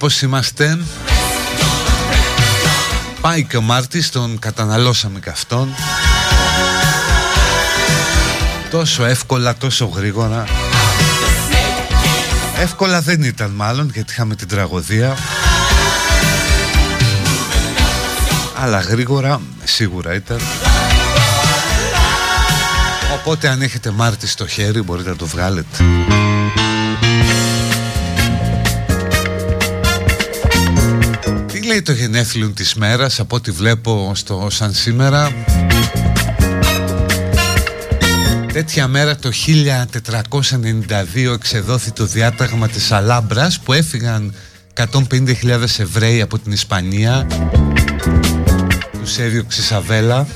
Πως είμαστε Πάει και ο Μάρτης, τον καταναλώσαμε και αυτόν. Τόσο εύκολα, τόσο γρήγορα. Εύκολα δεν ήταν μάλλον γιατί είχαμε την τραγωδία. Αλλά γρήγορα σίγουρα ήταν. Οπότε αν έχετε Μάρτη στο χέρι μπορείτε να το βγάλετε λέει το γενέθλιο της μέρας από ό,τι βλέπω στο σαν σήμερα. Τέτοια μέρα το 1492 εξεδόθη το διάταγμα της Αλάμπρας που έφυγαν 150.000 Εβραίοι από την Ισπανία. Τους έδιωξε Σαβέλα.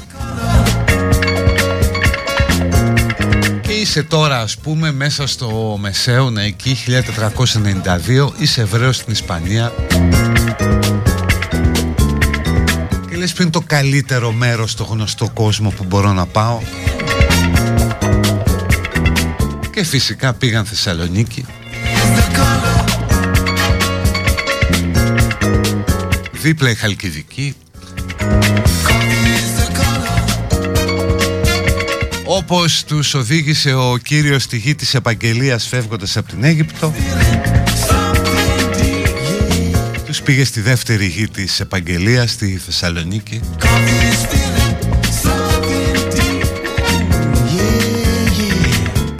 Και είσαι τώρα ας πούμε μέσα στο Μεσαίωνα εκεί 1492 είσαι Εβραίος στην Ισπανία λες πριν το καλύτερο μέρος στο γνωστό κόσμο που μπορώ να πάω; Και φυσικά πήγαν Θεσσαλονίκη. Δίπλα η Χαλκιδική. Όπως τους οδήγησε ο κύριος στη γη της Επαγγελίας φεύγοντας από την Αίγυπτο πήγε στη δεύτερη γη της επαγγελίας στη Θεσσαλονίκη.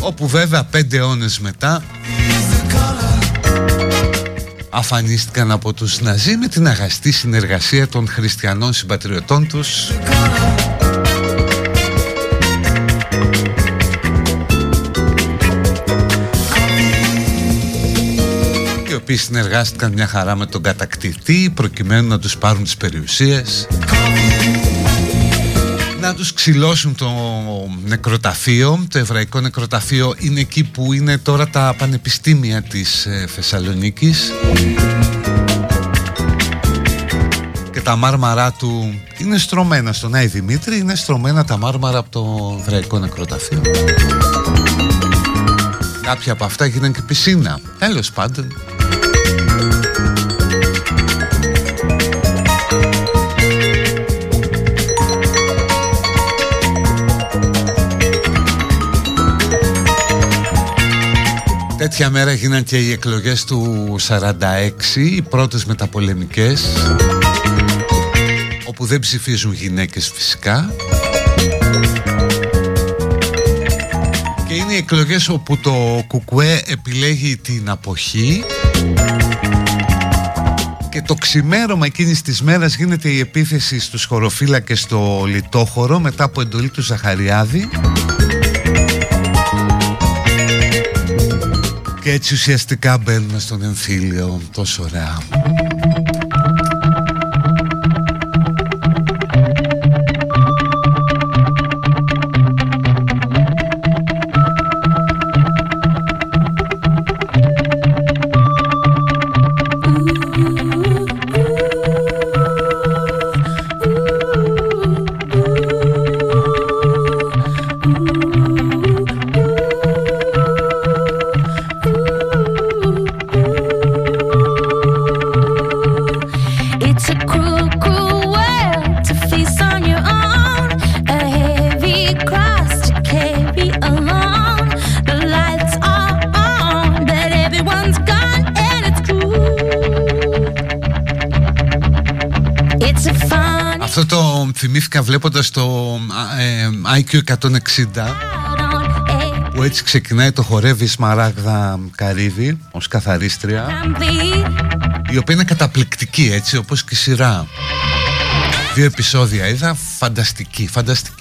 Όπου βέβαια πέντε αιώνες μετά αφανίστηκαν από τους Ναζί με την αγαστή συνεργασία των χριστιανών συμπατριωτών τους οποίοι συνεργάστηκαν μια χαρά με τον κατακτητή προκειμένου να τους πάρουν τις περιουσίες να τους ξυλώσουν το νεκροταφείο. Το εβραϊκό νεκροταφείο είναι εκεί που είναι τώρα τα πανεπιστήμια της ε, Θεσσαλονίκης. Και τα μάρμαρά του είναι στρωμένα στον Άι Δημήτρη είναι στρωμένα τα μάρμαρα από το εβραϊκό νεκροταφείο. Κάποια από αυτά γίνανε και πισίνα. Τέλος πάντων Τέτοια μέρα έγιναν και οι εκλογές του 46, οι πρώτες μεταπολεμικές όπου δεν ψηφίζουν γυναίκες φυσικά. Και είναι οι εκλογές όπου το Κουκουέ επιλέγει την αποχή. Και το ξημέρωμα εκείνης της μέρας γίνεται η επίθεση στους χωροφύλακες στο Λιτόχωρο μετά από εντολή του Ζαχαριάδη Και έτσι ουσιαστικά μπαίνουμε στον εμφύλιο τόσο ωραία θυμήθηκα βλέποντας το ε, IQ 160 που έτσι ξεκινάει το χορεύει Σμαράγδα Καρύδη ως καθαρίστρια η οποία είναι καταπληκτική έτσι όπως και η σειρά. Δύο επεισόδια είδα φανταστική, φανταστική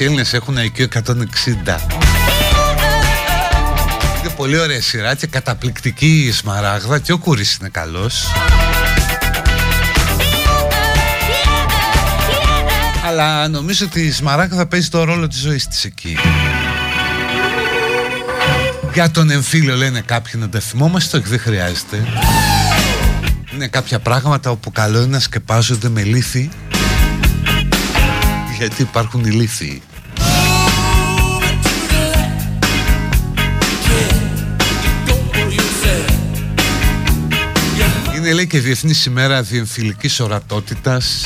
οι Έλληνες έχουν IQ 160 Είναι πολύ ωραία σειρά και καταπληκτική η Σμαράγδα και ο Κούρης είναι καλός. Αλλά νομίζω ότι η Σμαράγδα παίζει το ρόλο της ζωής της εκεί. Για τον εμφύλιο λένε κάποιοι να τα θυμόμαστε, όχι δεν χρειάζεται. Είναι κάποια πράγματα όπου καλό είναι να σκεπάζονται με λύθη γιατί υπάρχουν ηλίθιοι Είναι λέει και Διεθνής ημέρα διεμφυλικής ορατότητας.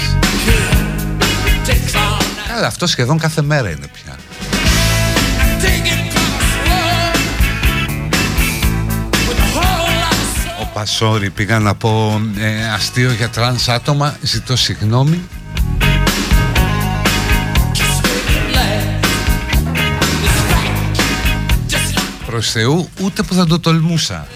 Αλλά αυτό σχεδόν κάθε μέρα είναι πια. Ώπα, sorry πήγα να πω ε, αστείο για τρανς άτομα. Ζητώ συγγνώμη. Προς Θεού ούτε που θα το τολμούσα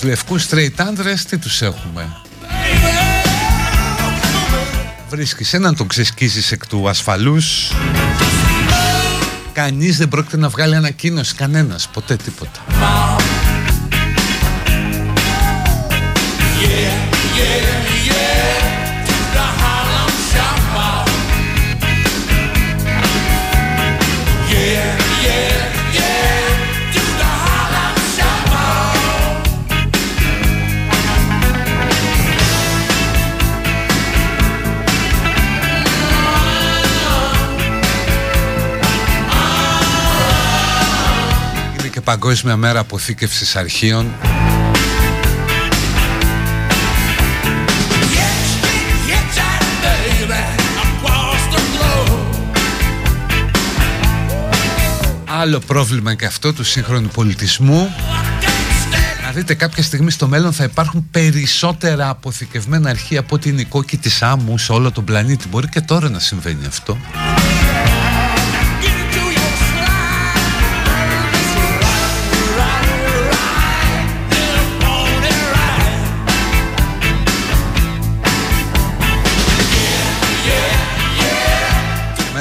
Τους λευκούς straight άντρες τι τους έχουμε; Βρίσκεις έναν τον ξεσκίζεις εκ του ασφαλούς. Κανείς δεν πρόκειται να βγάλει ανακοίνωση Κανένας ποτέ τίποτα Παγκόσμια Μέρα Αποθήκευσης Αρχείων. Άλλο πρόβλημα και αυτό του σύγχρονου πολιτισμού. Να δείτε κάποια στιγμή στο μέλλον θα υπάρχουν περισσότερα αποθηκευμένα αρχεία από την οικόκη της άμμου σε όλο τον πλανήτη. Μπορεί και τώρα να συμβαίνει αυτό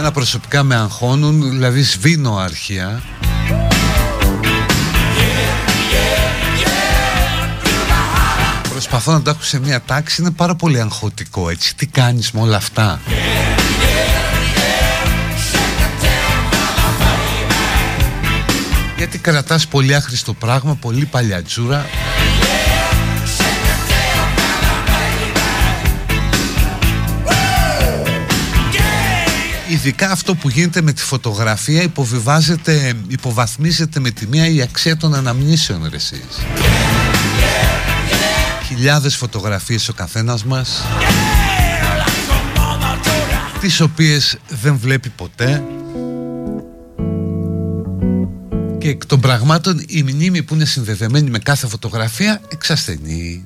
Εμένα προσωπικά με αγχώνουν, δηλαδή σβήνω αρχεία Προσπαθώ να τα έχω σε μια τάξη, είναι πάρα πολύ αγχωτικό έτσι. Τι κάνεις με όλα αυτά; Γιατί κρατάς πολύ άχρηστο πράγμα, πολύ παλιατζούρα ειδικά αυτό που γίνεται με τη φωτογραφία υποβιβάζεται, υποβαθμίζεται με τη μία η αξία των αναμνήσεων ρε εσείς. Χιλιάδες φωτογραφίες ο καθένας μας τις οποίες δεν βλέπει ποτέ και εκ των πραγμάτων η μνήμη που είναι συνδεδεμένη με κάθε φωτογραφία εξασθενεί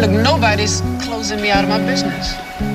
Look, nobody's closing me out of my business.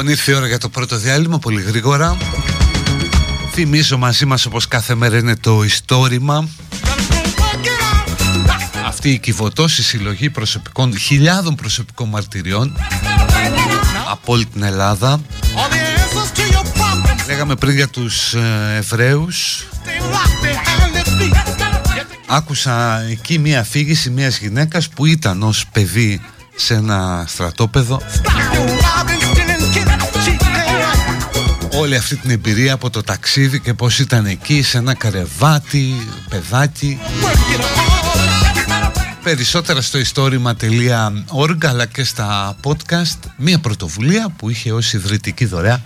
Λοιπόν, ήρθε η ώρα για το πρώτο διάλειμμα, πολύ γρήγορα. Θυμίζω μαζί μας όπως κάθε μέρα είναι το ιστόρημα. Αυτή η κυβωτός, η συλλογή προσωπικών, χιλιάδων προσωπικών μαρτυριών από όλη την Ελλάδα. All the answers to your problems Λέγαμε πριν για τους ε, Εβραίους. stay locked behind the feet. Άκουσα εκεί μία αφήγηση μιας γυναίκας που ήταν ως παιδί σε ένα στρατόπεδο. Όλη αυτή την εμπειρία από το ταξίδι και πως ήταν εκεί σε ένα καρεβάτι, παιδάκι. Work it all. Περισσότερα στο istόρημα.org αλλά και στα podcast Μία πρωτοβουλία που είχε ως ιδρυτική δωρεά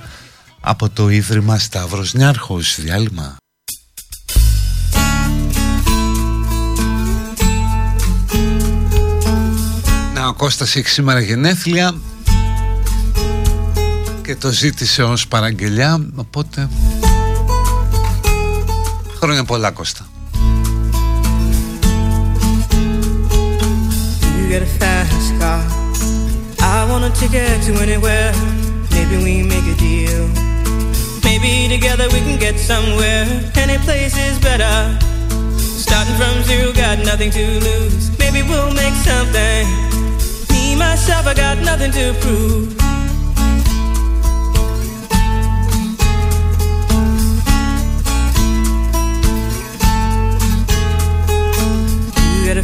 από το Ίδρυμα Σταύρος Νιάρχος Διάλειμμα Να ο Κώστας έχει σήμερα γενέθλια και το ζήτησε ως παραγγελιά οπότε χρόνια πολλά Κώστα You get a fast car. I want a ticket to anywhere. Maybe we make a deal. Maybe together we can get somewhere. Any place is better. Starting from zero, got nothing to lose. Maybe we'll make something. Me, myself, I got nothing to prove.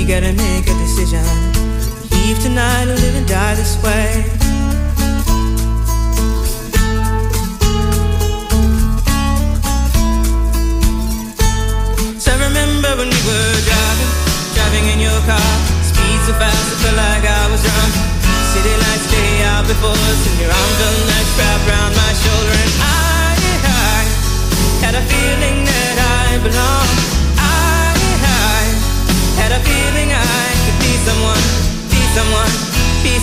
We gotta make a decision. Leave tonight or live and die this way.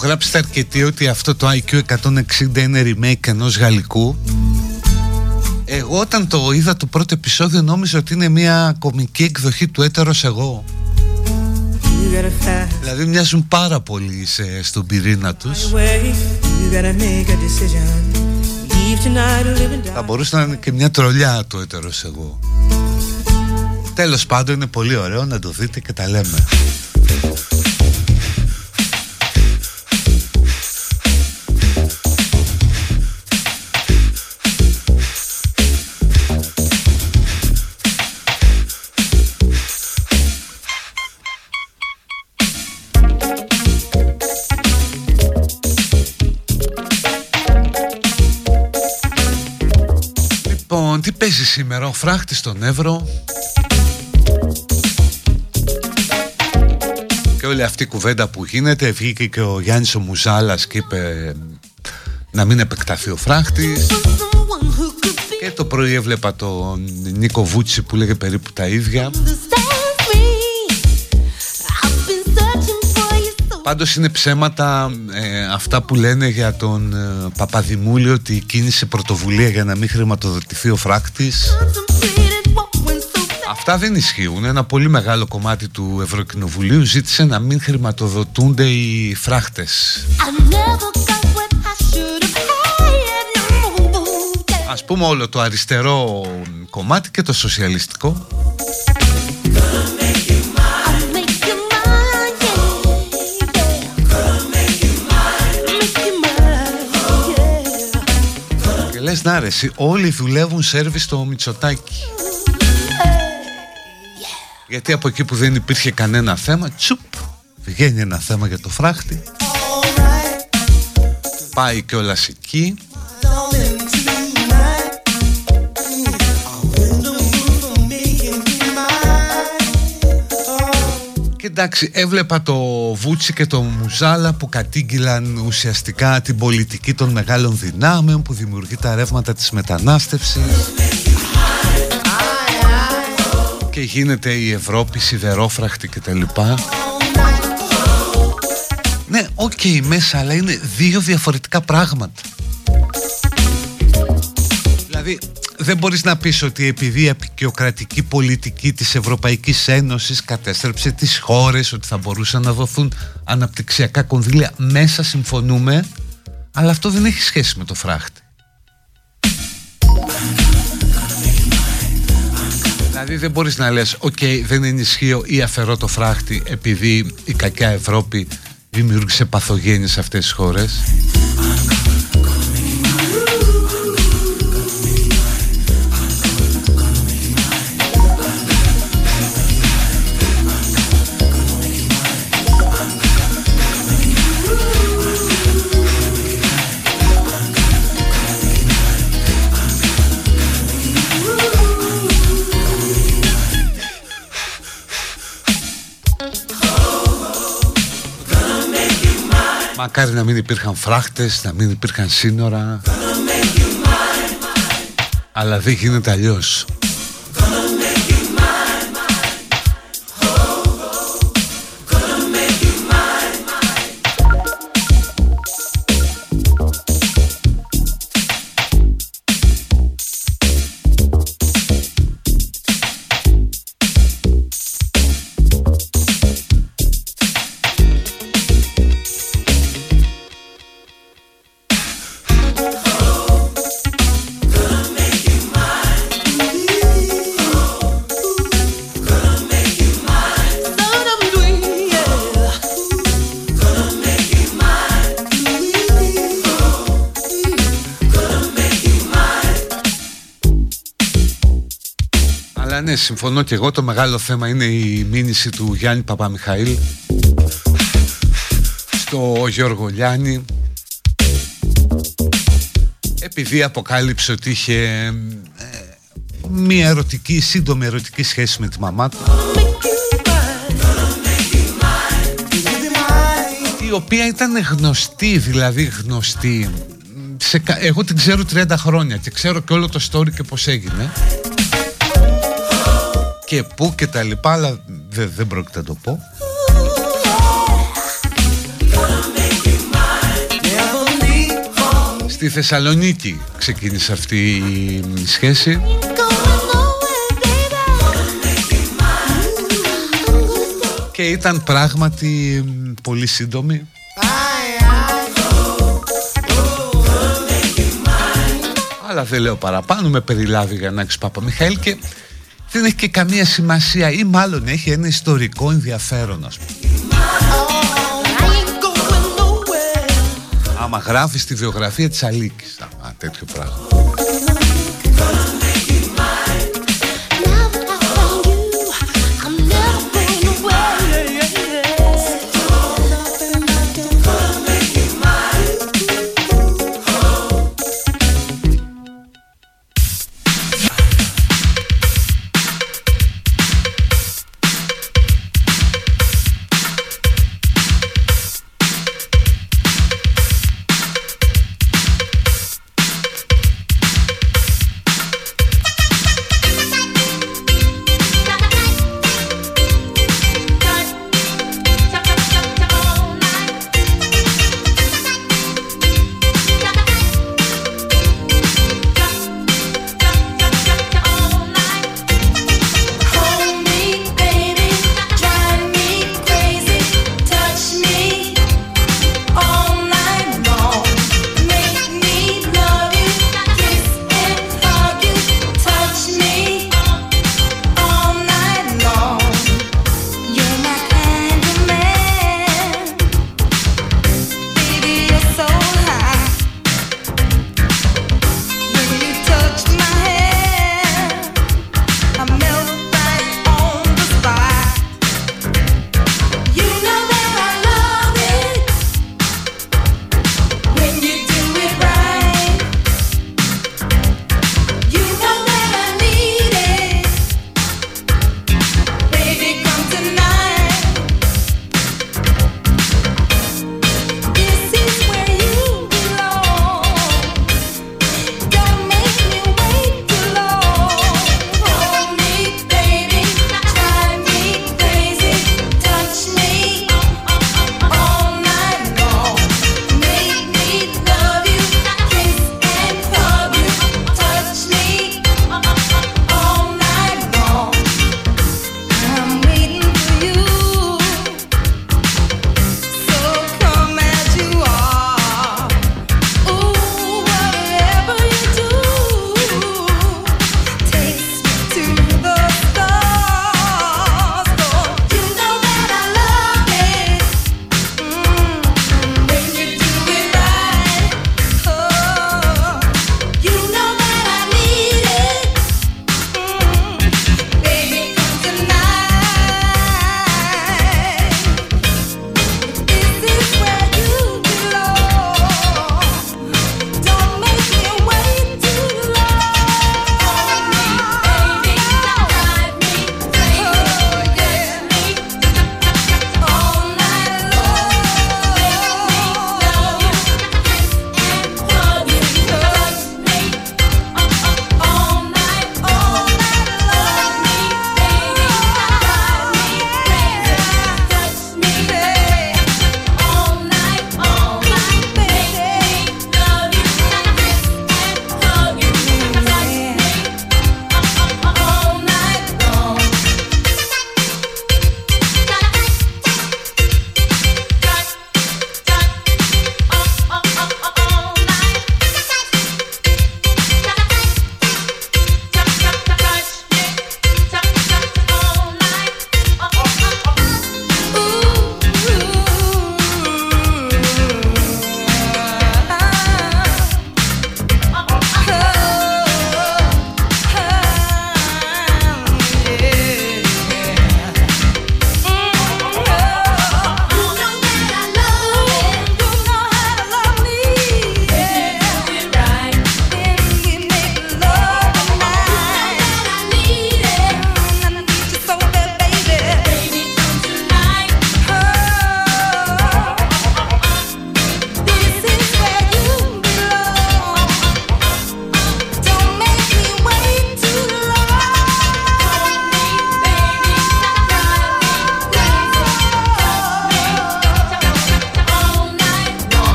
Someone. Ναι, μου γράψετε αρκετοί ότι αυτό το IQ 160 είναι remake ενός γαλλικού. Εγώ όταν το είδα το πρώτο επεισόδιο νόμιζα ότι είναι μια κομική εκδοχή του έτερος εγώ. You gotta fast Δηλαδή μοιάζουν πάρα πολύ σε, στον πυρήνα τους. away. You gotta make a decision. Leave tonight or live and die. Θα μπορούσε να είναι και μια τρολιά το έτερος εγώ. Τέλος πάντων είναι πολύ ωραίο να το δείτε και τα λέμε. Λοιπόν, τι παίζει σήμερα, ο φράχτης στον Εύρο Και όλη αυτή η κουβέντα που γίνεται Βγήκε και ο Γιάννης ο Μουζάλας και είπε να μην επεκταθεί ο φράχτης. Και το πρωί έβλεπα τον Νίκο Βούτσι που λέγε περίπου τα ίδια Πάντως είναι ψέματα ε, αυτά που λένε για τον ε, Παπαδημούλη ότι κίνησε πρωτοβουλία για να μην χρηματοδοτηθεί ο φράκτης. Αυτά δεν ισχύουν. Ένα πολύ μεγάλο κομμάτι του Ευρωκοινοβουλίου ζήτησε να μην χρηματοδοτούνται οι φράχτες. Ας πούμε όλο το αριστερό κομμάτι και το σοσιαλιστικό. Λες να αρέσει, όλοι δουλεύουν σερβις στο Μητσοτάκι. Γιατί από εκεί που δεν υπήρχε κανένα θέμα, τσουπ, βγαίνει ένα θέμα για το φράχτη. Πάει και όλα εκεί. Εντάξει, έβλεπα το Βούτσι και το Μουζάλα που κατήγγυλαν ουσιαστικά την πολιτική των μεγάλων δυνάμεων που δημιουργεί τα ρεύματα της μετανάστευσης και γίνεται η Ευρώπη σιδερόφραχτη κτλ. Ναι, οκ, μέσα, αλλά είναι δύο διαφορετικά πράγματα. Δηλαδή, δεν μπορείς να πεις ότι επειδή η αποικιοκρατική πολιτική της Ευρωπαϊκής Ένωσης κατέστρεψε τις χώρες, ότι θα μπορούσαν να δοθούν αναπτυξιακά κονδύλια. Μέσα συμφωνούμε, αλλά αυτό δεν έχει σχέση με το φράχτη. Δηλαδή δεν μπορείς να λες «OK, δεν ενισχύω ή αφαιρώ το φράχτη επειδή η κακιά Ευρώπη δημιούργησε παθογένειες σε αυτές τις χώρες». Μακάρι να μην υπήρχαν φράχτες, να μην υπήρχαν σύνορα. Αλλά δεν γίνεται αλλιώς συμφωνώ και εγώ. Το μεγάλο θέμα είναι η μήνυση του Γιάννη Παπαμιχαήλ στο Γιώργο Λιάννη επειδή αποκάλυψε ότι είχε ε, μία ερωτική, σύντομη ερωτική σχέση με τη μαμά του η οποία ήταν γνωστή, δηλαδή γνωστή σε, εγώ την ξέρω 30 χρόνια και ξέρω και όλο το story και πως έγινε και πού και τα λοιπά αλλά δεν, δεν πρόκειται να το πω. Στη Θεσσαλονίκη ξεκίνησε αυτή η σχέση. Και ήταν πράγματι πολύ σύντομη. Αλλά δεν λέω παραπάνω με περιλάβει για να Παπα Μιχαήλ και δεν έχει και καμία σημασία ή μάλλον έχει ένα ιστορικό ενδιαφέρον ας πούμε. Άμα γράφεις τη βιογραφία της Αλίκης, α, τέτοιο πράγμα.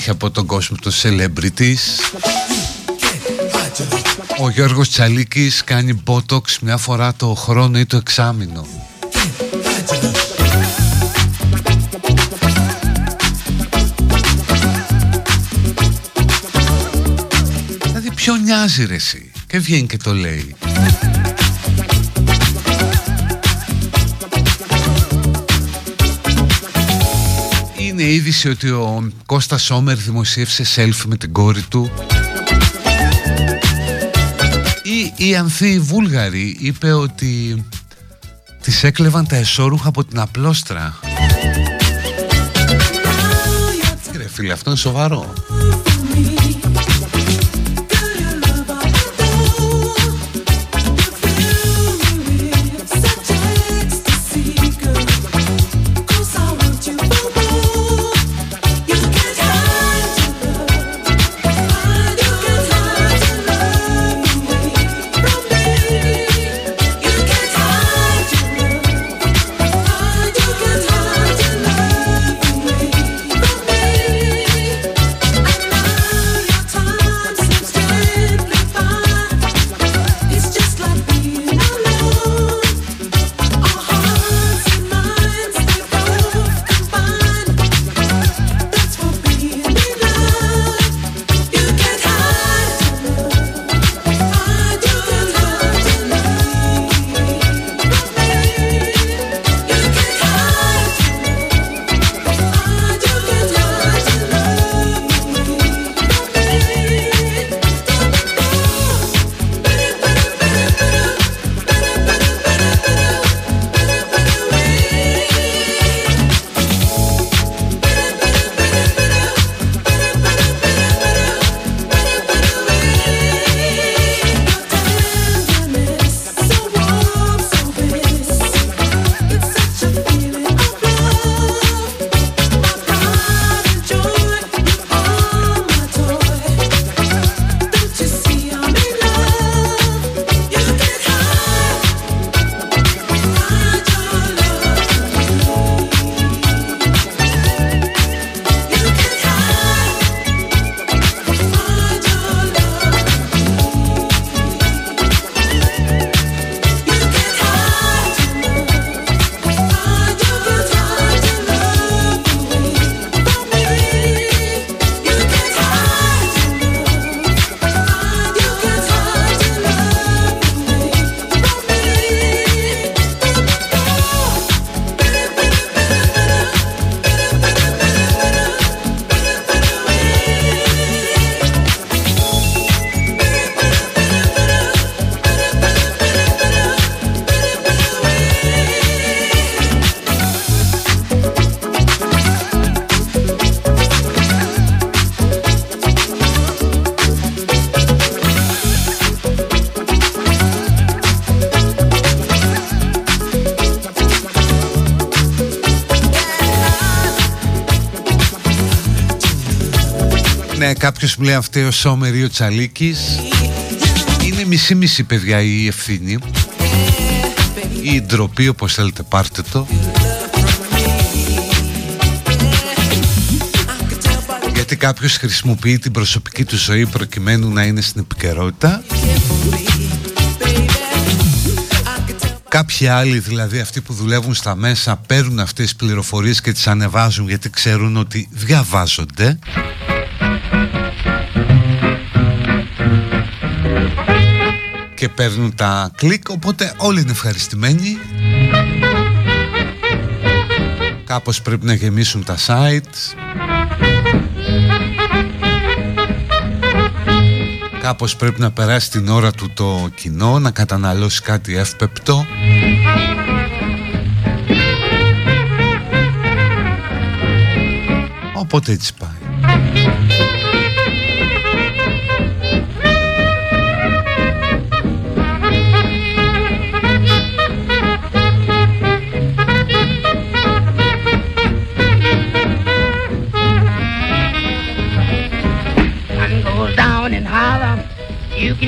Έχει από τον κόσμο των celebrities. Ο Γιώργος Τσαλίκης κάνει botox μια φορά το χρόνο ή το εξάμηνο Δηλαδή ποιο νοιάζει ρε εσύ; Και βγαίνει και το λέει Είναι είδηση ότι ο Κώστας Σόμερ δημοσίευσε selfie με την κόρη του; Ή η Ανθή Βούλγαρη είπε ότι της έκλεβαν τα εσώρουχα από την απλόστρα; Ρε φίλε αυτό είναι σοβαρό κάποιος μου λέει αυτή ο Σόμερ ή ο Τσαλίκης. Είναι μισή-μισή παιδιά η ευθύνη. Ή η ντροπή όπως θέλετε πάρτε το. Γιατί κάποιος χρησιμοποιεί την προσωπική του ζωή προκειμένου να είναι στην επικαιρότητα. Κάποιοι άλλοι δηλαδή αυτοί που δουλεύουν στα μέσα παίρνουν αυτές τις πληροφορίες και τις ανεβάζουν γιατί ξέρουν ότι διαβάζονται παίρνουν τα κλικ οπότε όλοι είναι ευχαριστημένοι. Κάπως πρέπει να γεμίσουν τα site. Κάπως πρέπει να περάσει την ώρα του το κοινό να καταναλώσει κάτι εύπεπτο. Οπότε έτσι πάει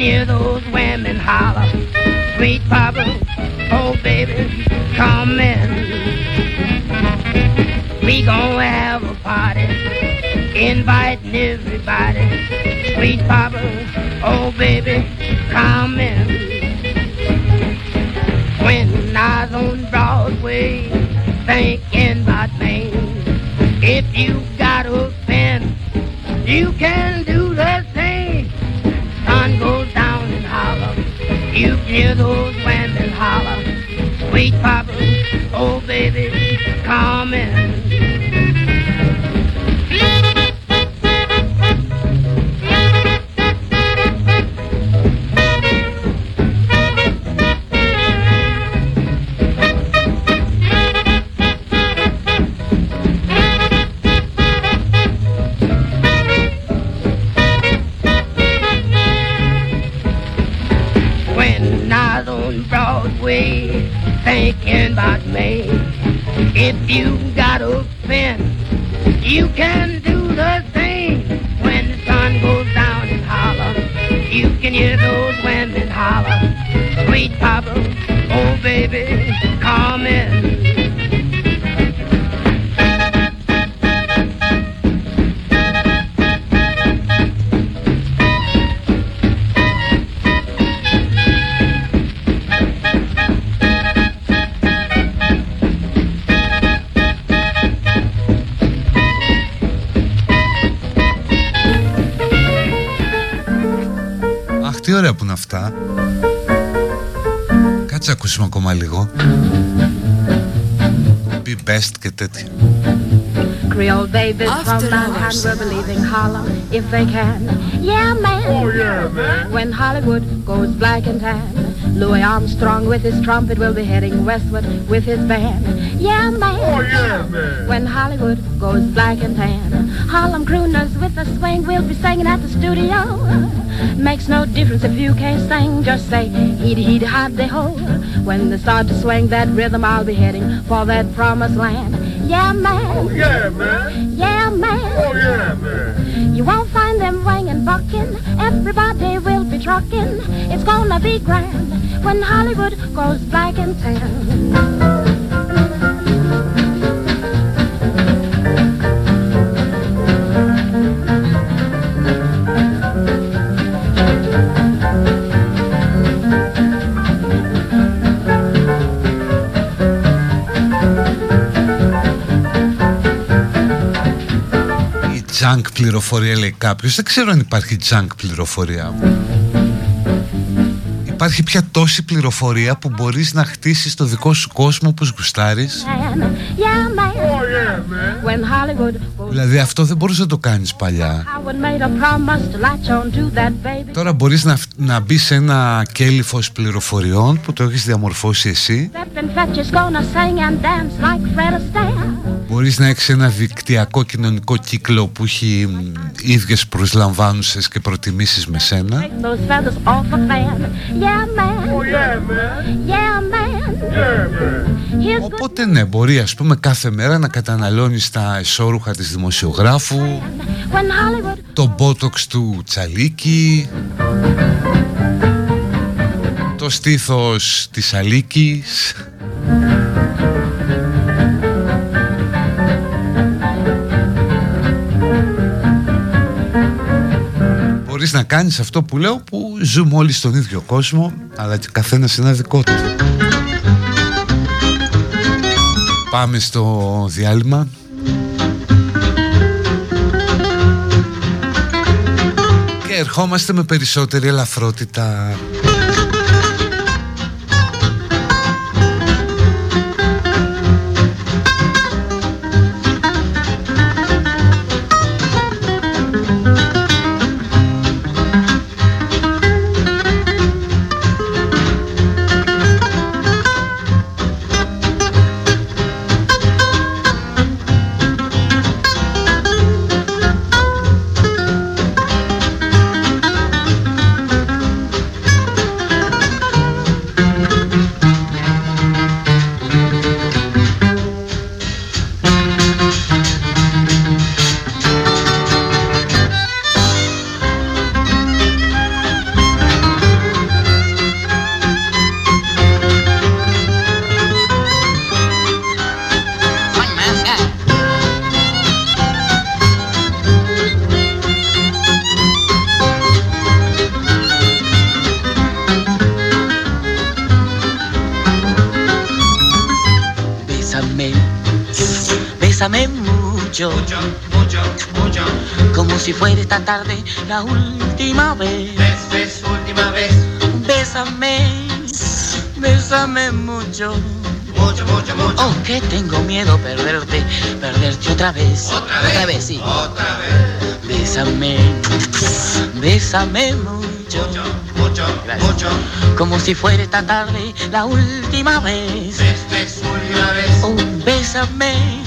hear those women holler, sweet papa, oh baby, come in. We gonna have a party inviting everybody. Sweet Papa, oh baby, come in. τέτοια. Creole babies from Manhattan will be leaving Harlem if they can. Yeah, man. Oh, yeah, man. When Hollywood goes black and tan, Louis Armstrong with his trumpet will be heading westward with his band. Yeah, man. Oh, yeah, man. When Hollywood goes black and tan, Harlem crooners with a swing will be singing at the studio. Makes no difference if you can't sing, just say heed heed hot they ho. When they start to swing that rhythm, I'll be heading for that promised land. Yeah, man. Oh, yeah, man. Yeah, man. Oh, yeah, man. You won't find them wanging, bucking. Everybody will be trucking. It's gonna be grand when Hollywood goes black and tan. Junk πληροφορία λέει κάποιος Δεν ξέρω αν υπάρχει junk πληροφορία Υπάρχει πια τόση πληροφορία που μπορείς να χτίσεις το δικό σου κόσμο όπως γουστάρεις; Yeah, man. Oh, yeah, man. When Hollywood goes Δηλαδή αυτό δεν μπορούσες να το κάνεις παλιά Howard made a promise to latch on to that baby. Τώρα μπορείς να, να μπεις σε ένα κέλυφος πληροφοριών που το έχεις διαμορφώσει εσύ Step and fetch is gonna sing and dance like Fred Astaire. Μπορείς να έχεις ένα δικτυακό κοινωνικό κύκλο που έχει μ, ίδιες προσλαμβάνουσες και προτιμήσεις με σένα; Take those feathers off a fan. Yeah, man. Oh, yeah, man. Yeah, man. Yeah, man. Here's good Οπότε ναι, μπορεί ας πούμε κάθε μέρα να καταναλώνεις τα εσώρουχα της δημοσιογράφου when Hollywood Το μπότοξ του Τσαλίκη Το στήθος της Αλίκης Μπορείς να κάνεις αυτό που λέω που ζούμε όλοι στον ίδιο κόσμο αλλά και καθένας ένα δικό του. Πάμε στο διάλειμμα. Και ερχόμαστε με περισσότερη ελαφρότητα mucho, mucho, mucho, mucho. Como si fuera esta tarde la última vez. Bes, última vez. Bésame, bésame mucho. Mucho, mucho, mucho. Oh, que tengo miedo perderte, perderte otra vez. Otra vez. Otra vez, sí. Otra vez. Bésame, bésame mucho. Mucho, mucho, Gracias. mucho. Como si fuera esta tarde la última vez. Bes, bes, última vez. Oh, bésame,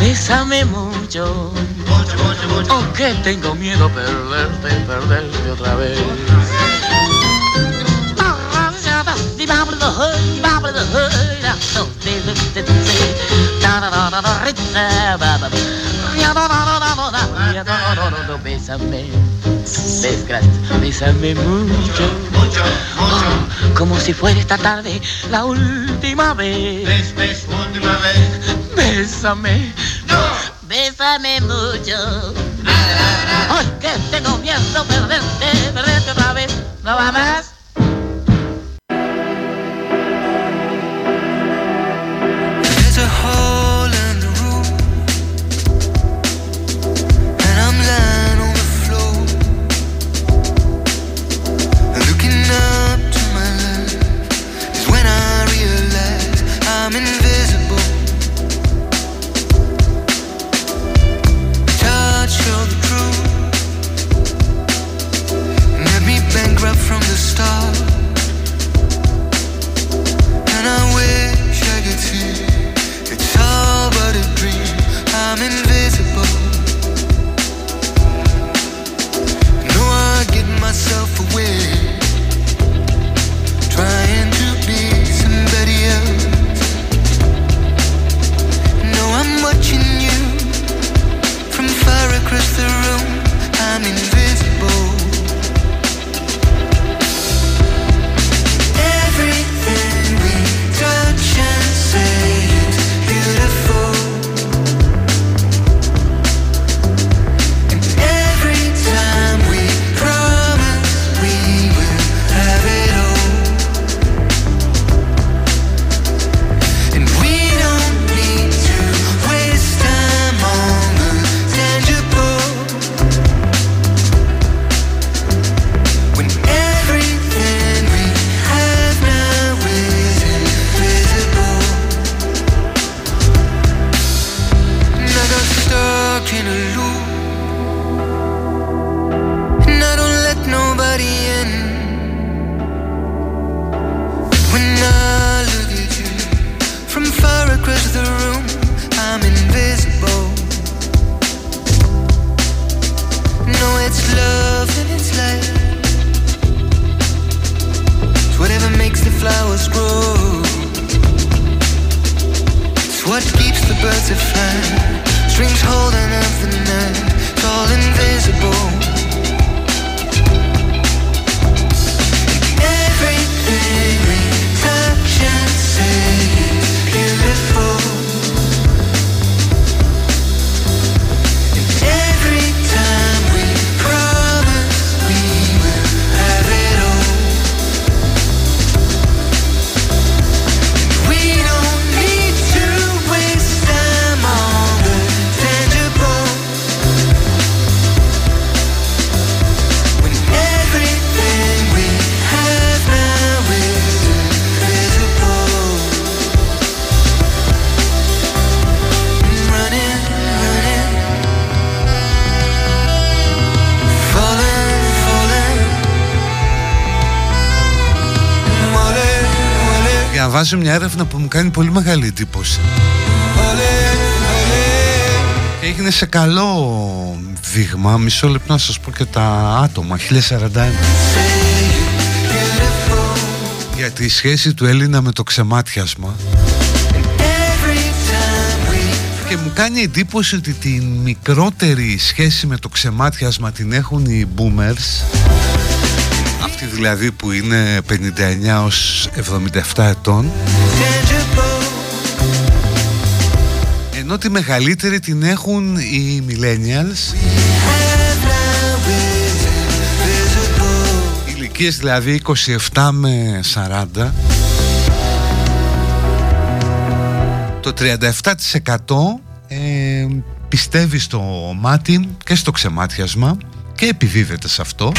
bésame mucho. Mucho, mucho, mucho. Oh, que tengo miedo perderte, perderte otra vez. Bésame. Bésame mucho, Mucho, mucho. como si fuera esta tarde la última vez. Bes, bes, última vez. Bésame. Bésame mucho. Ay, que tengo miedo perderte, perderte otra vez. ¿No va más? Διαβάζω μια έρευνα που μου κάνει πολύ μεγάλη εντύπωση. Και έγινε σε καλό δείγμα, μισό λεπτό να σας πω και τα άτομα, 1041. Για τη σχέση του Έλληνα με το ξεμάτιασμα. Και μου κάνει εντύπωση ότι την μικρότερη σχέση με το ξεμάτιασμα την έχουν οι boomers Αυτοί δηλαδή που είναι 59 ως 77 ετών. Ενώ τη μεγαλύτερη την έχουν οι millennials. Ηλικίες δηλαδή 27 με 40 Το 37% ε, πιστεύει στο μάτι και στο ξεμάτιασμα και επιδίδεται σε αυτό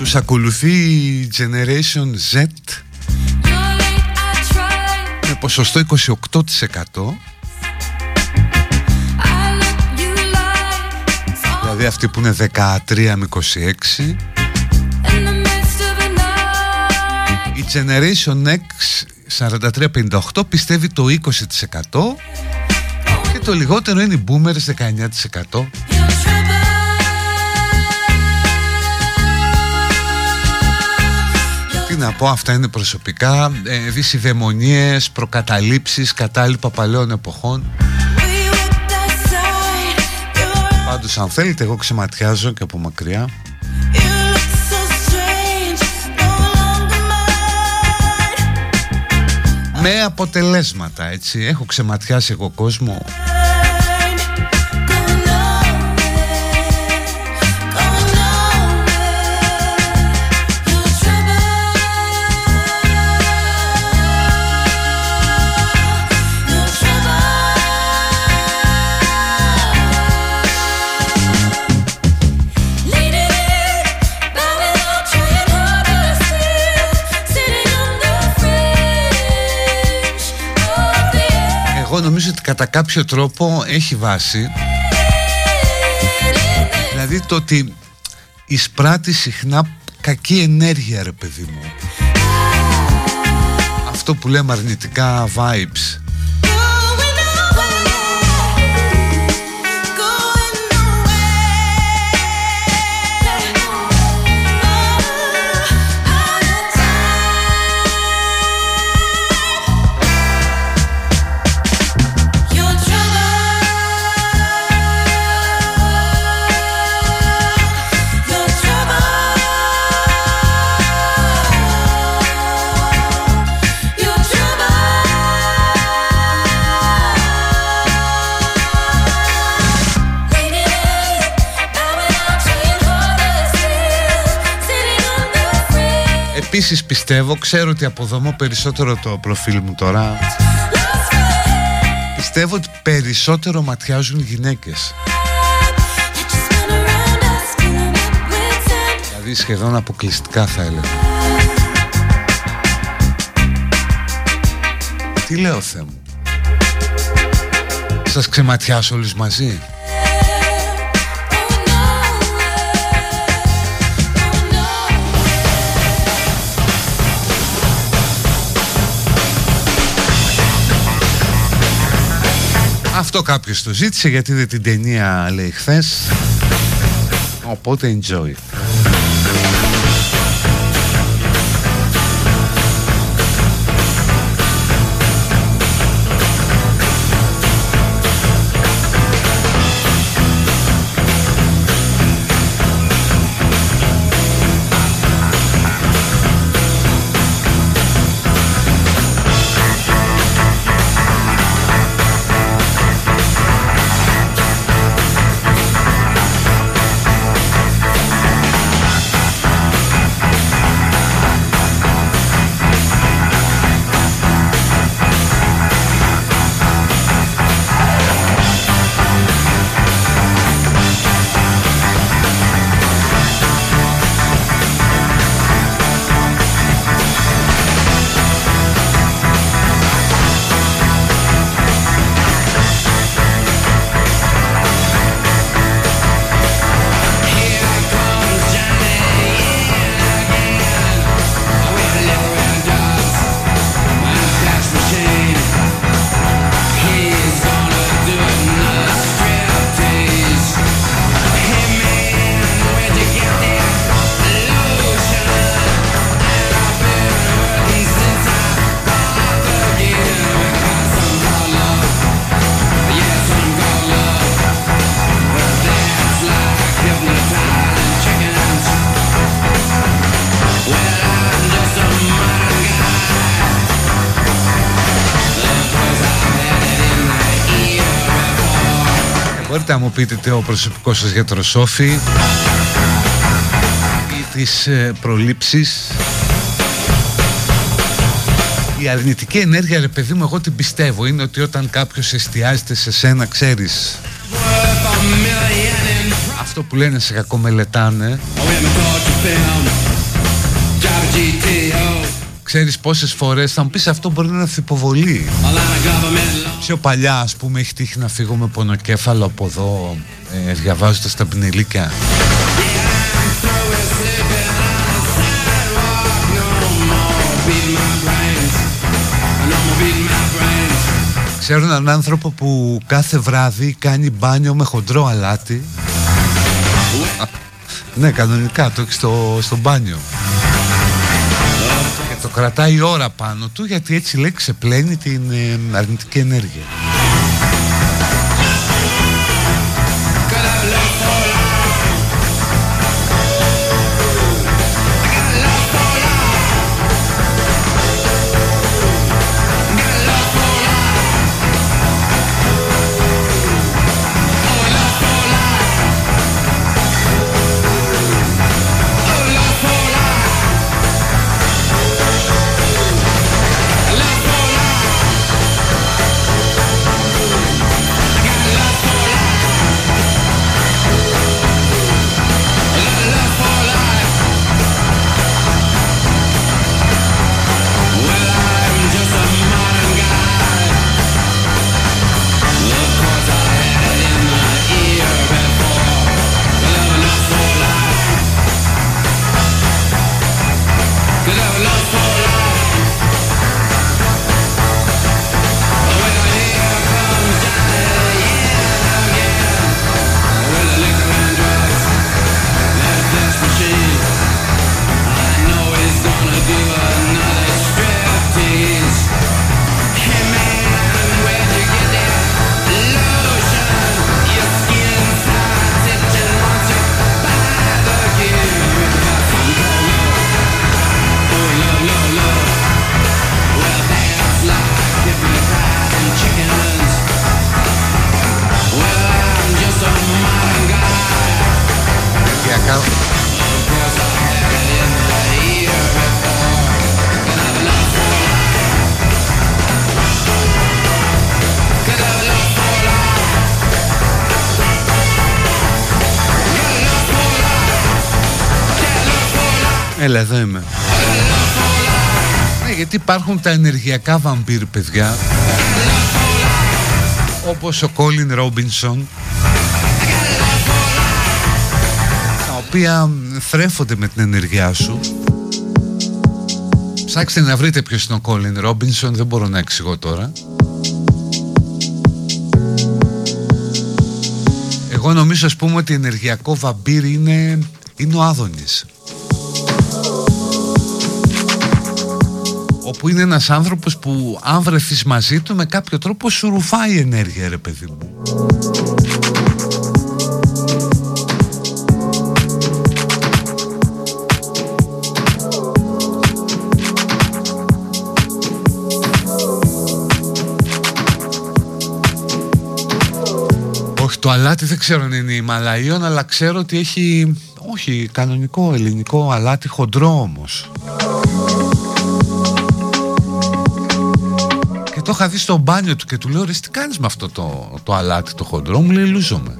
τους ακολουθεί η Generation Z. Με ποσοστό 28% δηλαδή αυτοί που είναι 13 με 26 η Generation X 43-58 πιστεύει το 20% και το λιγότερο είναι οι Boomers 19% να πω, αυτά είναι προσωπικά ε, δυσιδαιμονίες, προκαταλήψεις, κατάλοιπα παλαιών εποχών. Πάντως αν θέλετε εγώ ξεματιάζω και από μακριά. Με αποτελέσματα έτσι. Έχω ξεματιάσει εγώ κόσμο Εγώ νομίζω ότι κατά κάποιο τρόπο έχει βάση. Δηλαδή το ότι εισπράττει συχνά κακή ενέργεια ρε παιδί μου. Αυτό που λέμε αρνητικά vibes Επίσης πιστεύω, ξέρω ότι αποδομώ περισσότερο το προφίλ μου τώρα. Πιστεύω ότι περισσότερο ματιάζουν γυναίκες. Δηλαδή σχεδόν αποκλειστικά θα έλεγα. Τι λέω Θεέ μου; Σας ξεματιάσω όλους μαζί; Αυτό κάποιος το ζήτησε γιατί δεν την ταινία λέει χθες. Οπότε enjoy. Μπορείτε να μου πείτε τι ο προσωπικός σας γιατρός Σόφη ή τις ε, προλήψεις Η αρνητική ενέργεια, ρε παιδί μου, εγώ την πιστεύω. Είναι ότι όταν κάποιος εστιάζεται σε σένα, ξέρεις αυτό που λένε σε κακομελετάνε Ξέρεις πόσες φορές θα μου πεις αυτό μπορεί να είναι ανθυποβολή Πιο παλιά ας πούμε έχει τύχει να φύγω με πονοκέφαλο από εδώ ε, διαβάζοντας τα πινελίκια Ξέρω έναν άνθρωπο που κάθε βράδυ κάνει μπάνιο με χοντρό αλάτι. Ναι κανονικά το έχει στο, στο μπάνιο. Και το κρατάει ώρα πάνω του γιατί έτσι λέει ξεπλένει την ε, αρνητική ενέργεια υπάρχουν τα ενεργειακά βαμπύρ παιδιά. Όπως ο Κόλιν Ρόμπινσον Τα οποία θρέφονται με την ενεργειά σου. Ψάξτε να βρείτε ποιος είναι ο Κόλιν Ρόμπινσον Δεν μπορώ να εξηγώ τώρα. Εγώ νομίζω ας πούμε ότι ενεργειακό βαμπύρ είναι, είναι ο Άδωνης όπου είναι ένας άνθρωπος που αν βρεθείς μαζί του με κάποιο τρόπο σου ρουφάει ενέργεια ρε παιδί μου. Όχι το αλάτι δεν ξέρω αν είναι Ιμαλαίων αλλά ξέρω ότι έχει όχι κανονικό ελληνικό αλάτι χοντρό όμως το είχα δει στο μπάνιο του και του λέω ρε τι κάνεις με αυτό το, το αλάτι το χοντρό μου λέει λούζομαι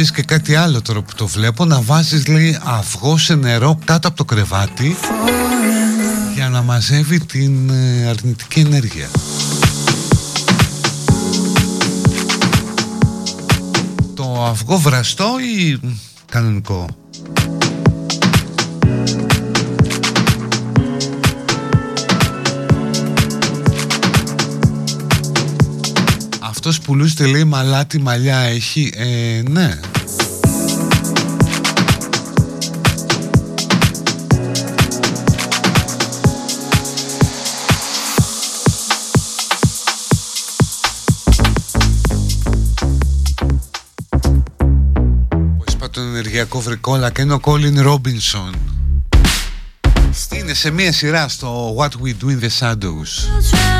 Γιατί λέει παίζει και κάτι άλλο τώρα που το βλέπω Να βάζεις λέει αυγό σε νερό κάτω από το κρεβάτι Για να μαζεύει την ε, αρνητική ενέργεια. Το αυγό βραστό ή κανονικό; Αυτός που λούζεται λέει μαλάτι μαλλιά έχει ε, Ναι είπα τον ενεργειακό βρικόλα και είναι ο Κόλιν Ρόμπινσον Είναι σε μία σειρά στο What We Do in the Shadows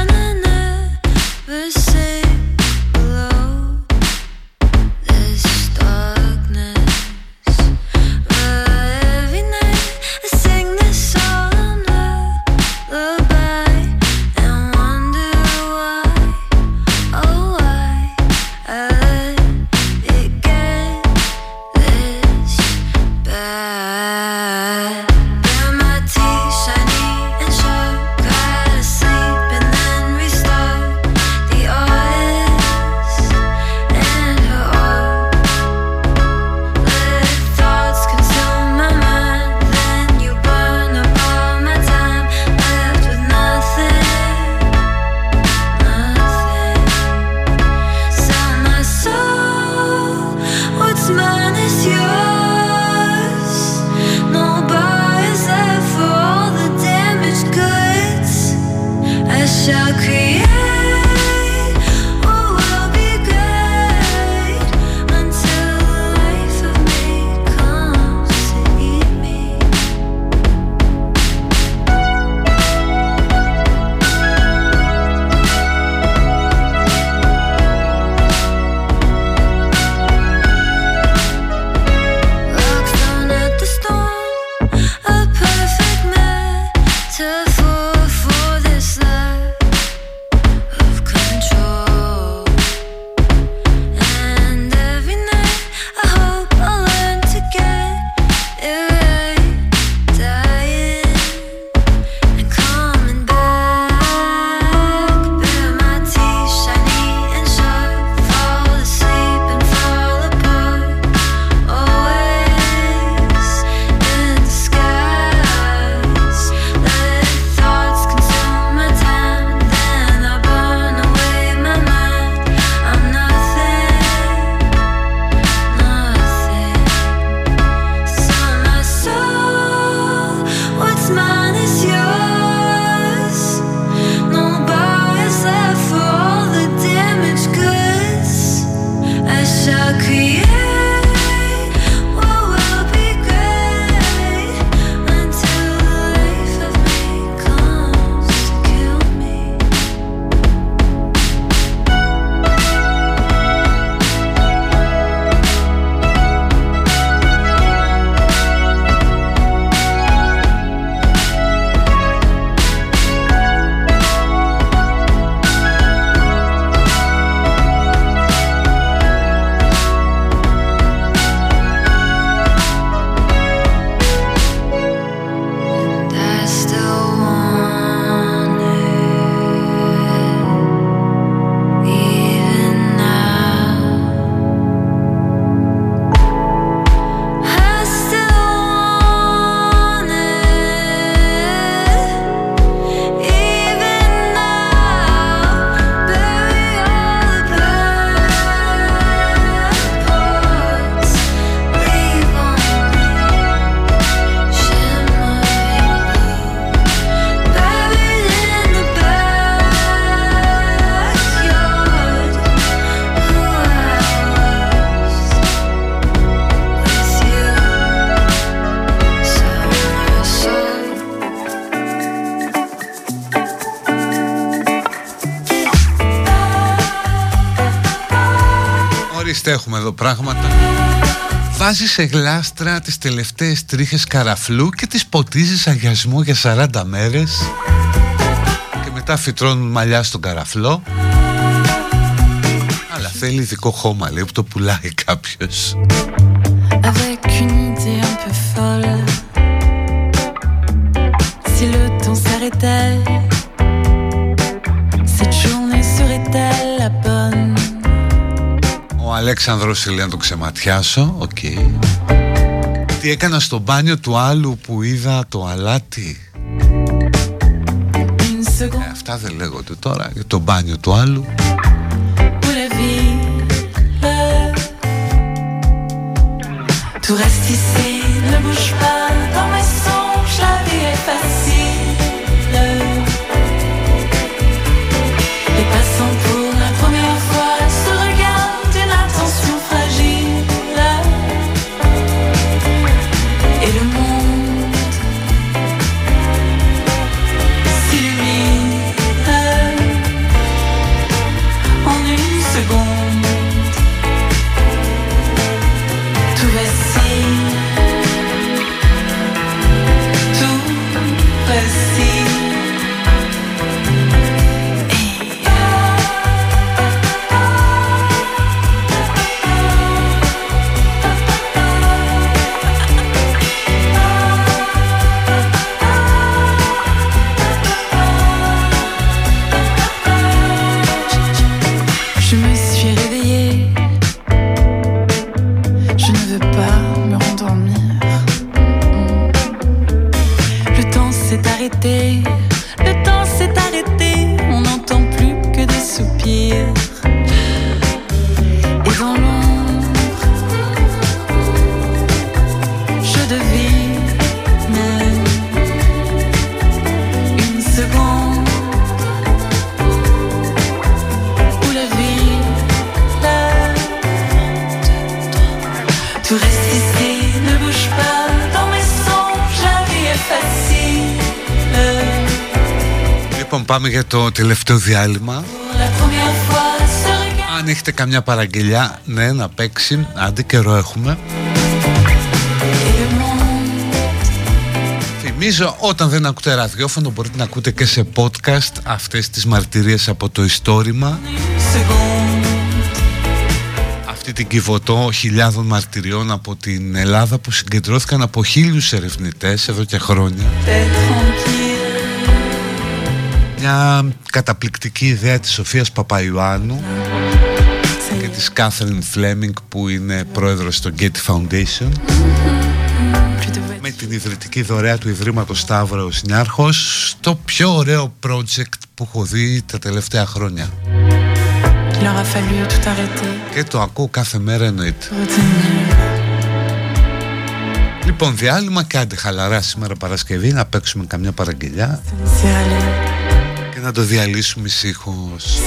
εδώ πράγματα Βάζεις σε γλάστρα τις τελευταίες τρίχες καραφλού Και τις ποτίζεις αγιασμό για 40 μέρες Και μετά φυτρώνουν μαλλιά στον καραφλό Αλλά θέλει ειδικό χώμα, λέει, που το πουλάει κάποιος. Αλέξανδρος λέει να το ξεματιάσω, οκ. Τι έκανα στο μπάνιο του άλλου που είδα το αλάτι; Une Ε, seconde αυτά δεν λέγονται τώρα για το μπάνιο του άλλου. où la ville, tout reste ici, ne bouge pas. Dans mes songes, la vie est facile. Πάμε για το τελευταίο διάλειμμα. Pour la première fois, se regarde. Αν έχετε καμιά παραγγελιά, ναι, να παίξει. Άντε καιρό έχουμε. Et le monde Θυμίζω, όταν δεν ακούτε ραδιόφωνο, μπορείτε να ακούτε και σε podcast αυτές τις μαρτυρίες από το ιστόρημα. seconde. Αυτή την κυβωτό χιλιάδων μαρτυριών από την Ελλάδα που συγκεντρώθηκαν από χίλιους ερευνητές εδώ και χρόνια. D'être tranquille. Μια καταπληκτική ιδέα της Σοφίας Παπαϊωάννου Ça y και est, της Κάθριν Φλέμινγκ που είναι πρόεδρος στο Getty Foundation plus de με την ιδρυτική δωρεά του Ιδρύματος Σταύρος Νιάρχος στο πιο ωραίο project που έχω δει τα τελευταία χρόνια Il aura fallu tout arrêter και το ακούω κάθε μέρα εννοείται pour retenir. Λοιπόν διάλειμμα και άντε χαλαρά σήμερα Παρασκευή να παίξουμε καμιά παραγγελιά να το διαλύσουμε ησύχως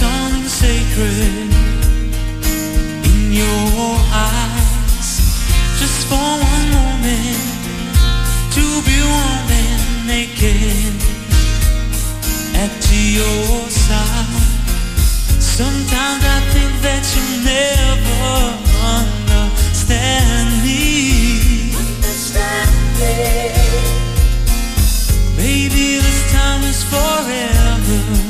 something sacred in your eyes. Just for one moment to be warm and naked at your side. Sometimes I think that you never understand me. Baby, this time is forever.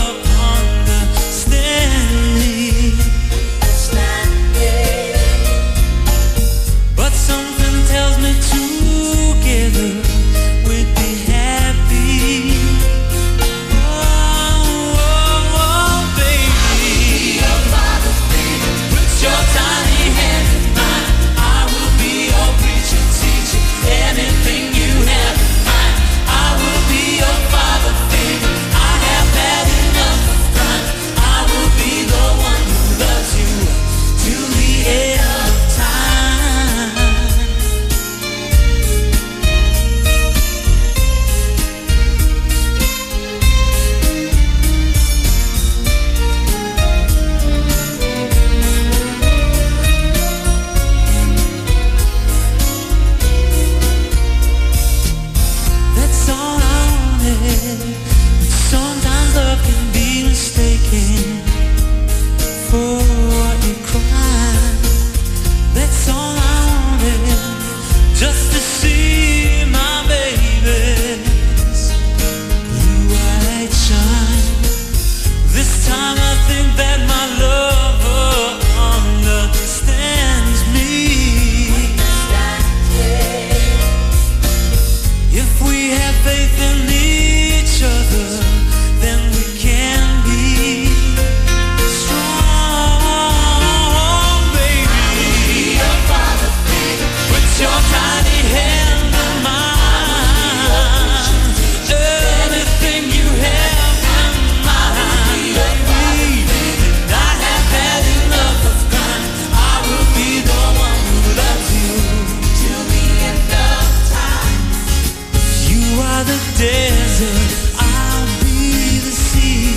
desert, I'll be the sea.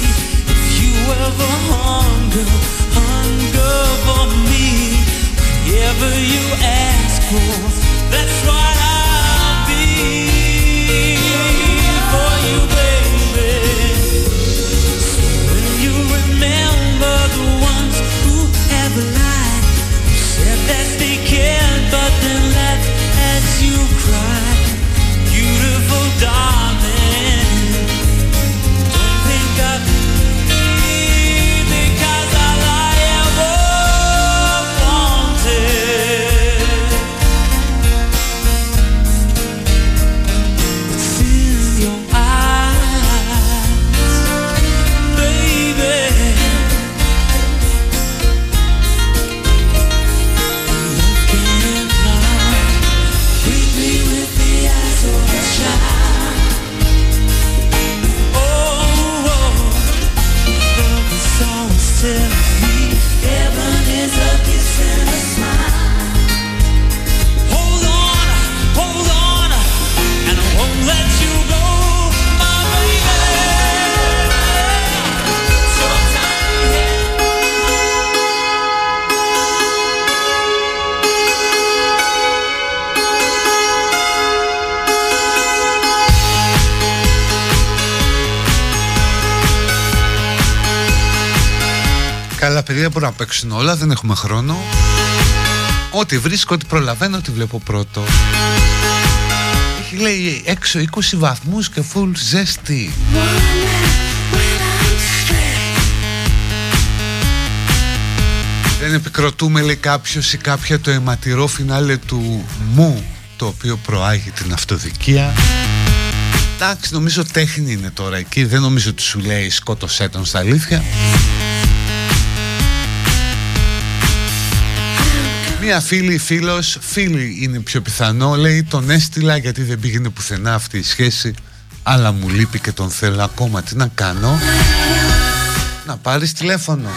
If you ever hunger, hunger for me, whatever you ask for. Παίξουν όλα, δεν έχουμε χρόνο. Ό,τι βρίσκω, ό,τι προλαβαίνω, ό,τι βλέπω πρώτο. Έχει λέει έξω 20 βαθμούς και full ζέστη. Δεν επικροτούμε λέει κάποιος ή κάποια το αιματηρό φινάλε του μου το οποίο προάγει την αυτοδικία. Εντάξει, νομίζω τέχνη είναι τώρα εκεί. Δεν νομίζω ότι σου λέει σκότωσέ τον στα αλήθεια. Μία φίλη, φίλος, φίλη είναι πιο πιθανό. Λέει τον έστειλα γιατί δεν πήγαινε πουθενά αυτή η σχέση Αλλά μου λείπει και τον θέλω ακόμα. Τι να κάνω; Να πάρεις τηλέφωνο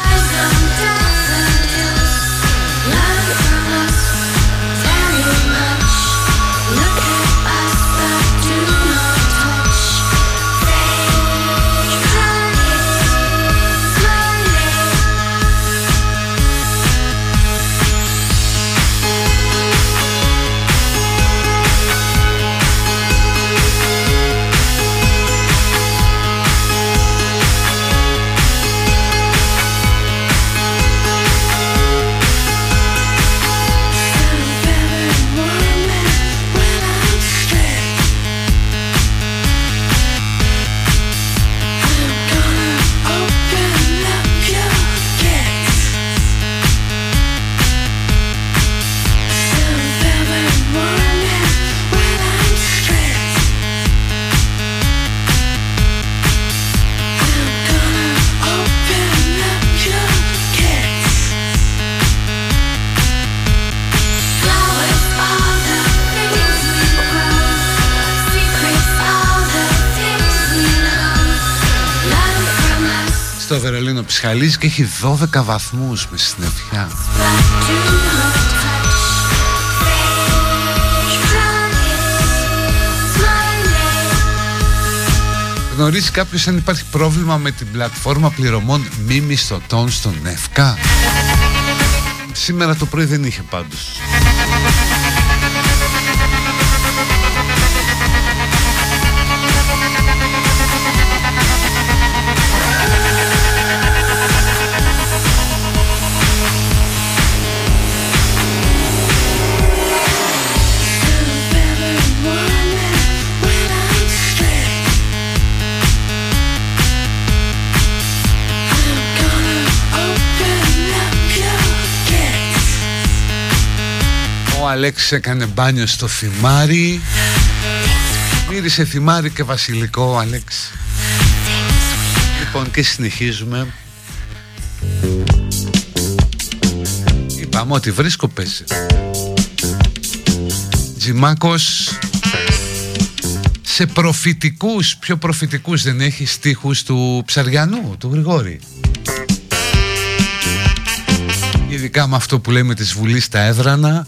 Βερολίνο ψυχαλίζει και έχει 12 βαθμούς μες συννεφιά. Γνωρίζει κάποιος αν υπάρχει πρόβλημα με την πλατφόρμα πληρωμών μη μισθωτών στον ΕΦΚΑ. Σήμερα το πρωί δεν είχε πάντως. Αλέξης έκανε μπάνιο στο θυμάρι. Μύρισε θυμάρι και βασιλικό ο Αλέξης. Λοιπόν και συνεχίζουμε. Είπαμε ότι βρίσκω πέσει Τζιμάκος σε προφητικούς, πιο προφητικούς δεν έχει στίχους του Ψαριανού, του Γρηγόρη. Ειδικά με αυτό που λέμε της Βουλής στα έδρανα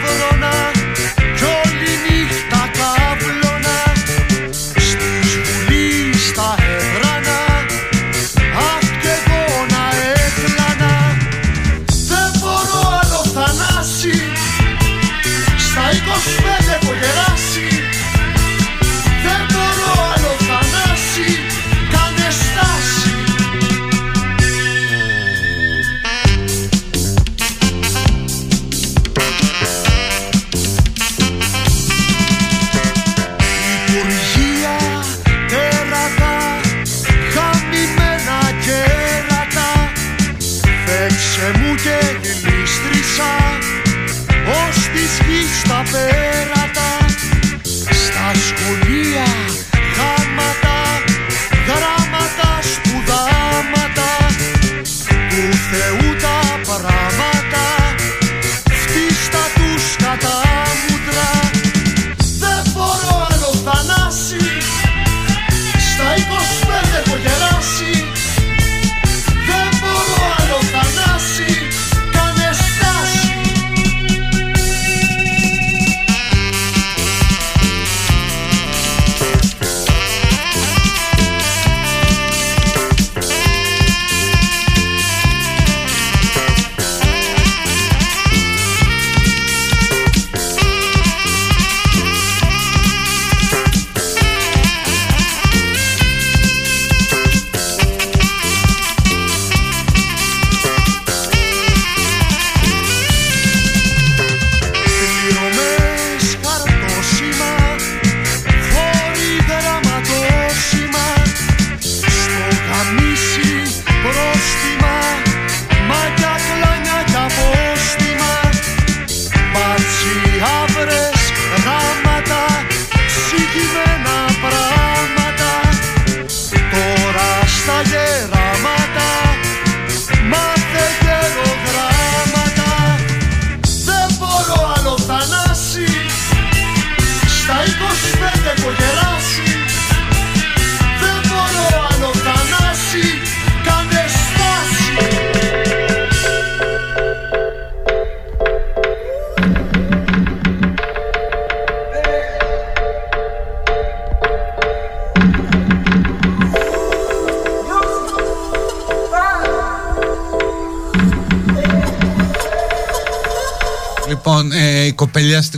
Φέξε μου και γλίστρισα ως της γης τα πέρατα. Στα σχολεία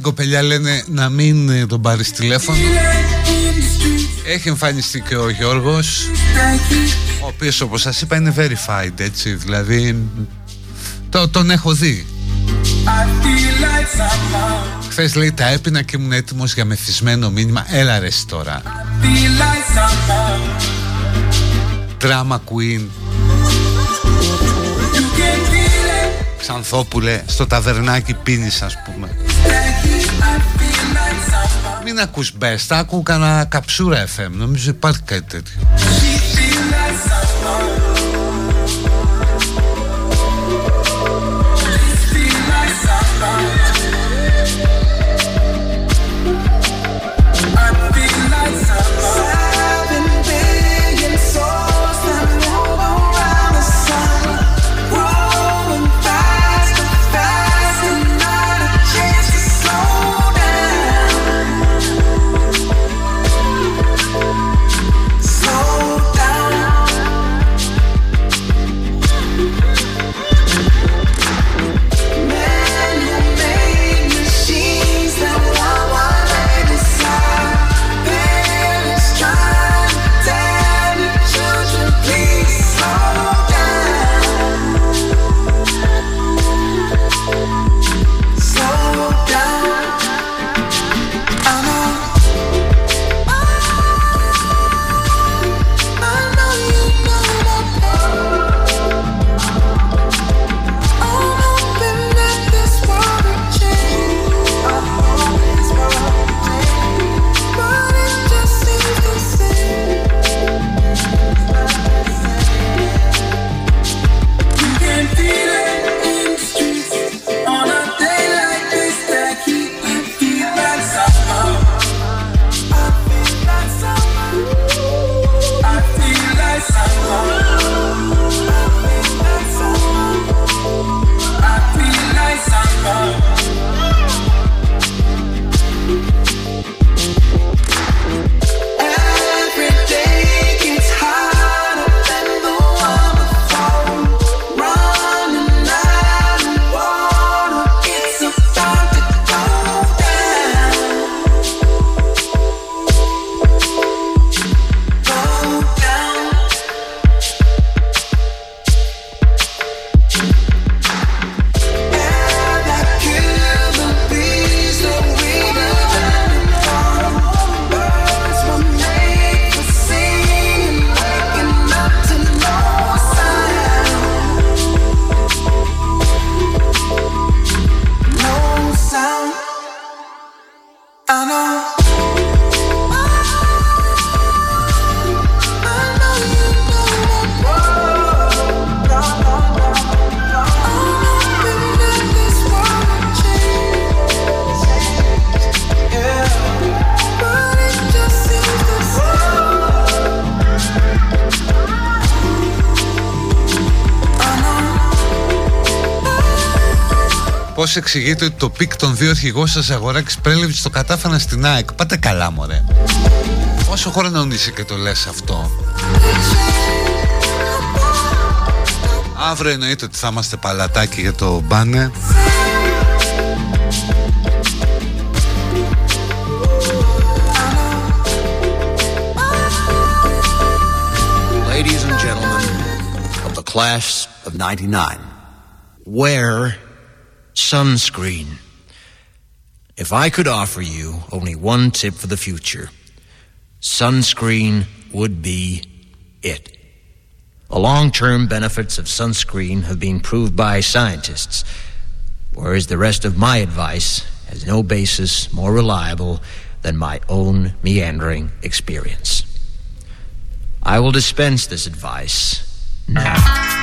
κοπελιά στην κοπελιά λένε να μην ε, τον πάρεις τηλέφωνο. Έχει εμφανιστεί και ο Γιώργος, ο οποίος όπως σας είπα είναι verified, έτσι, δηλαδή το, τον έχω δει. Χθες λέει τα έπινα και ήμουν έτοιμος για μεθυσμένο μήνυμα. Έλα ρε εσύ τώρα. Drama Queen. Ξανθόπουλε, στο ταβερνάκι πίνεις ας πούμε. Μην ακούς best, άκου κανένα καψούρα FM, νομίζω υπάρχει κάτι τέτοιο. Πώς εξηγείτε ότι το πικ των δύο αρχηγών σας αγοράκης Πρέλεβιτς το κατάφανα στην ΑΕΚ; Πάτε καλά μωρέ. Πόσο χρόνο είσαι και το λες αυτό; Αύριο εννοείται ότι θα είμαστε παλατάκι για το μπάνε. Ladies and gentlemen of the class of 99, wear sunscreen. If I could offer you only one tip for the future, sunscreen would be it. The long term benefits of sunscreen have been proved by scientists, whereas the rest of my advice has no basis more reliable than my own meandering experience. I will dispense this advice now.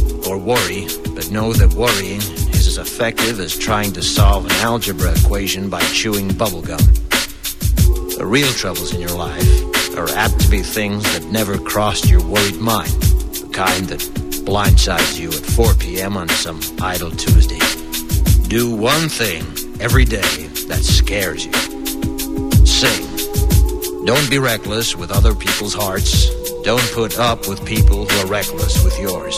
or worry, but know that worrying is as effective as trying to solve an algebra equation by chewing bubblegum. The real troubles in your life are apt to be things that never crossed your worried mind, the kind that blindsides you at 4 p.m. on some idle Tuesday. Do one thing every day that scares you. Sing. Don't be reckless with other people's hearts. Don't put up with people who are reckless with yours.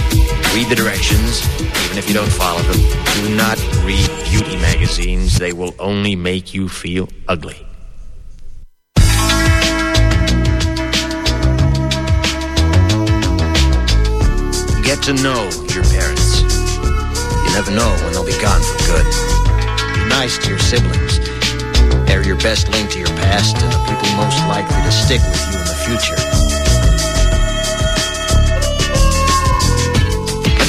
Read the directions, even if you don't follow them. Do not read beauty magazines. They will only make you feel ugly. Get to know your parents. You never know when they'll be gone for good. Be nice to your siblings. They're your best link to your past and the people most likely to stick with you in the future.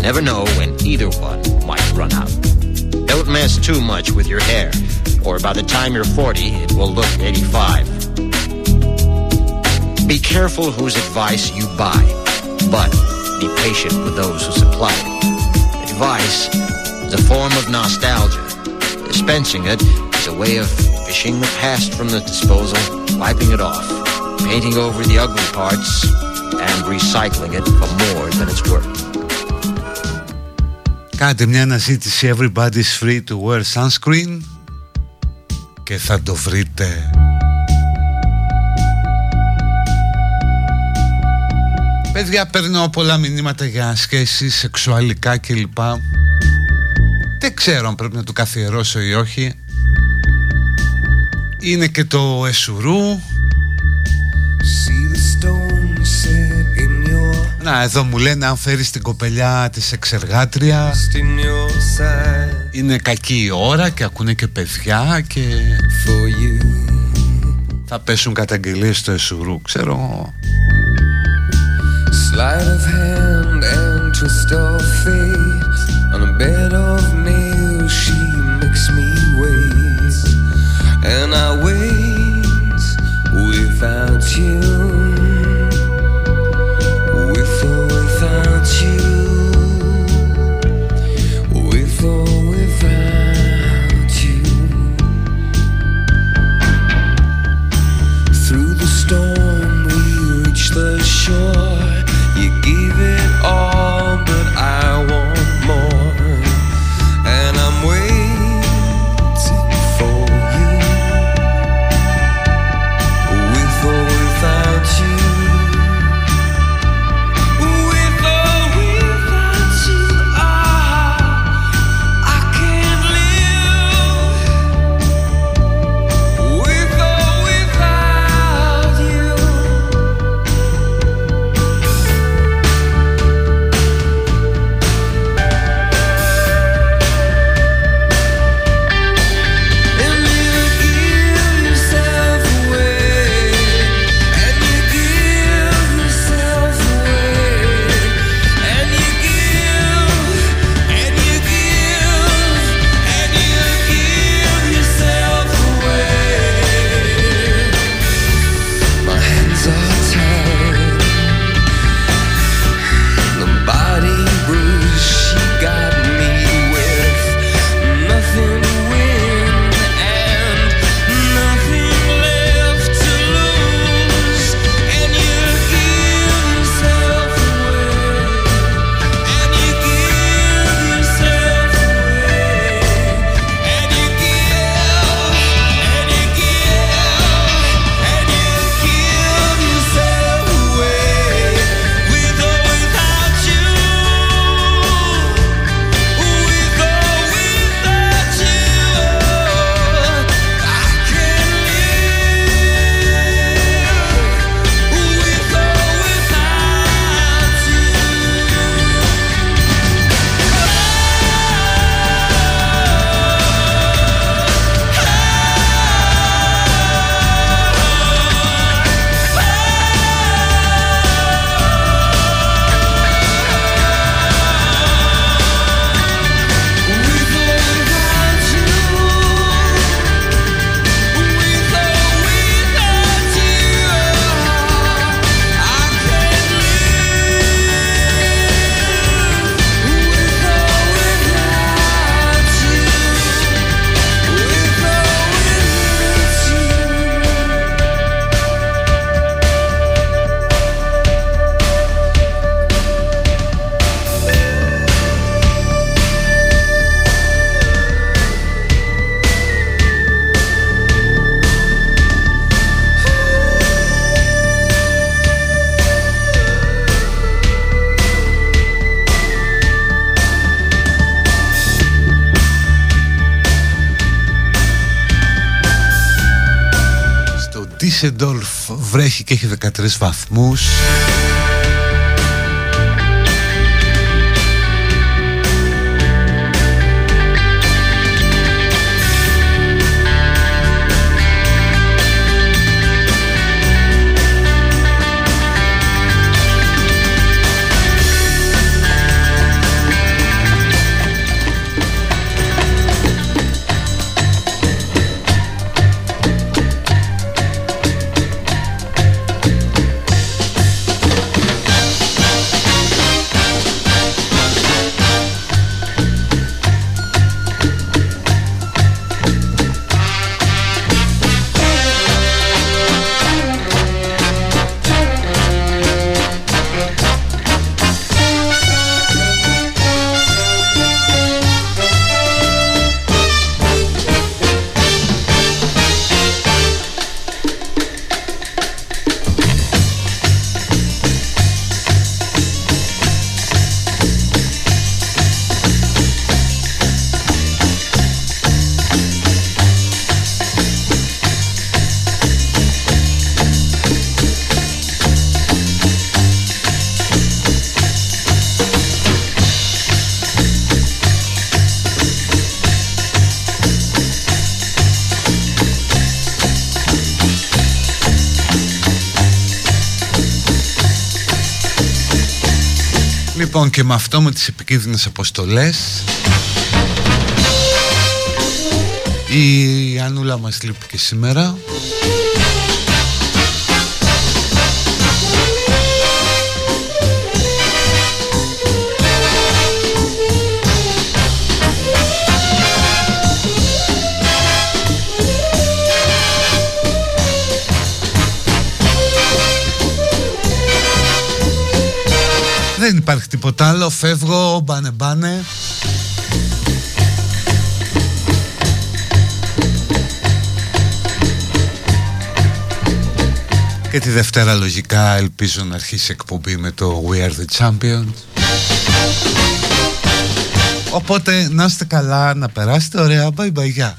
You never know when either one might run out. Don't mess too much with your hair, or by the time you're 40, it will look 85. Be careful whose advice you buy, but be patient with those who supply it. Advice is a form of nostalgia. Dispensing it is a way of fishing the past from the disposal, wiping it off, painting over the ugly parts, and recycling it for more than it's worth. Κάντε μια αναζήτηση Everybody's free to wear sunscreen και θα το βρείτε. Παιδιά παίρνω πολλά μηνύματα για σχέσεις σεξουαλικά κλπ. Δεν ξέρω αν πρέπει να το καθιερώσω ή όχι. Είναι και το εσουρού Να εδώ μου λένε αν φέρεις την κοπελιά της εξεργάτρια Είναι κακή η ώρα και ακούνε και παιδιά και Θα πέσουν καταγγελίες στο εσουρού Ξέρω εγώ. Sleight of hand and twist of fate. On a bed of nails she makes me wait. And I wait without you Στο Düsseldorf βρέχει και έχει 13 βαθμούς με αυτό με τις επικίνδυνες αποστολές. Η Ανούλα μας λείπει και σήμερα Φεύγω μπάνε μπάνε Και τη Δευτέρα λογικά ελπίζω να αρχίσει εκπομπή με το We Are The Champions. Οπότε να είστε καλά, να περάσετε ωραία, bye bye, γεια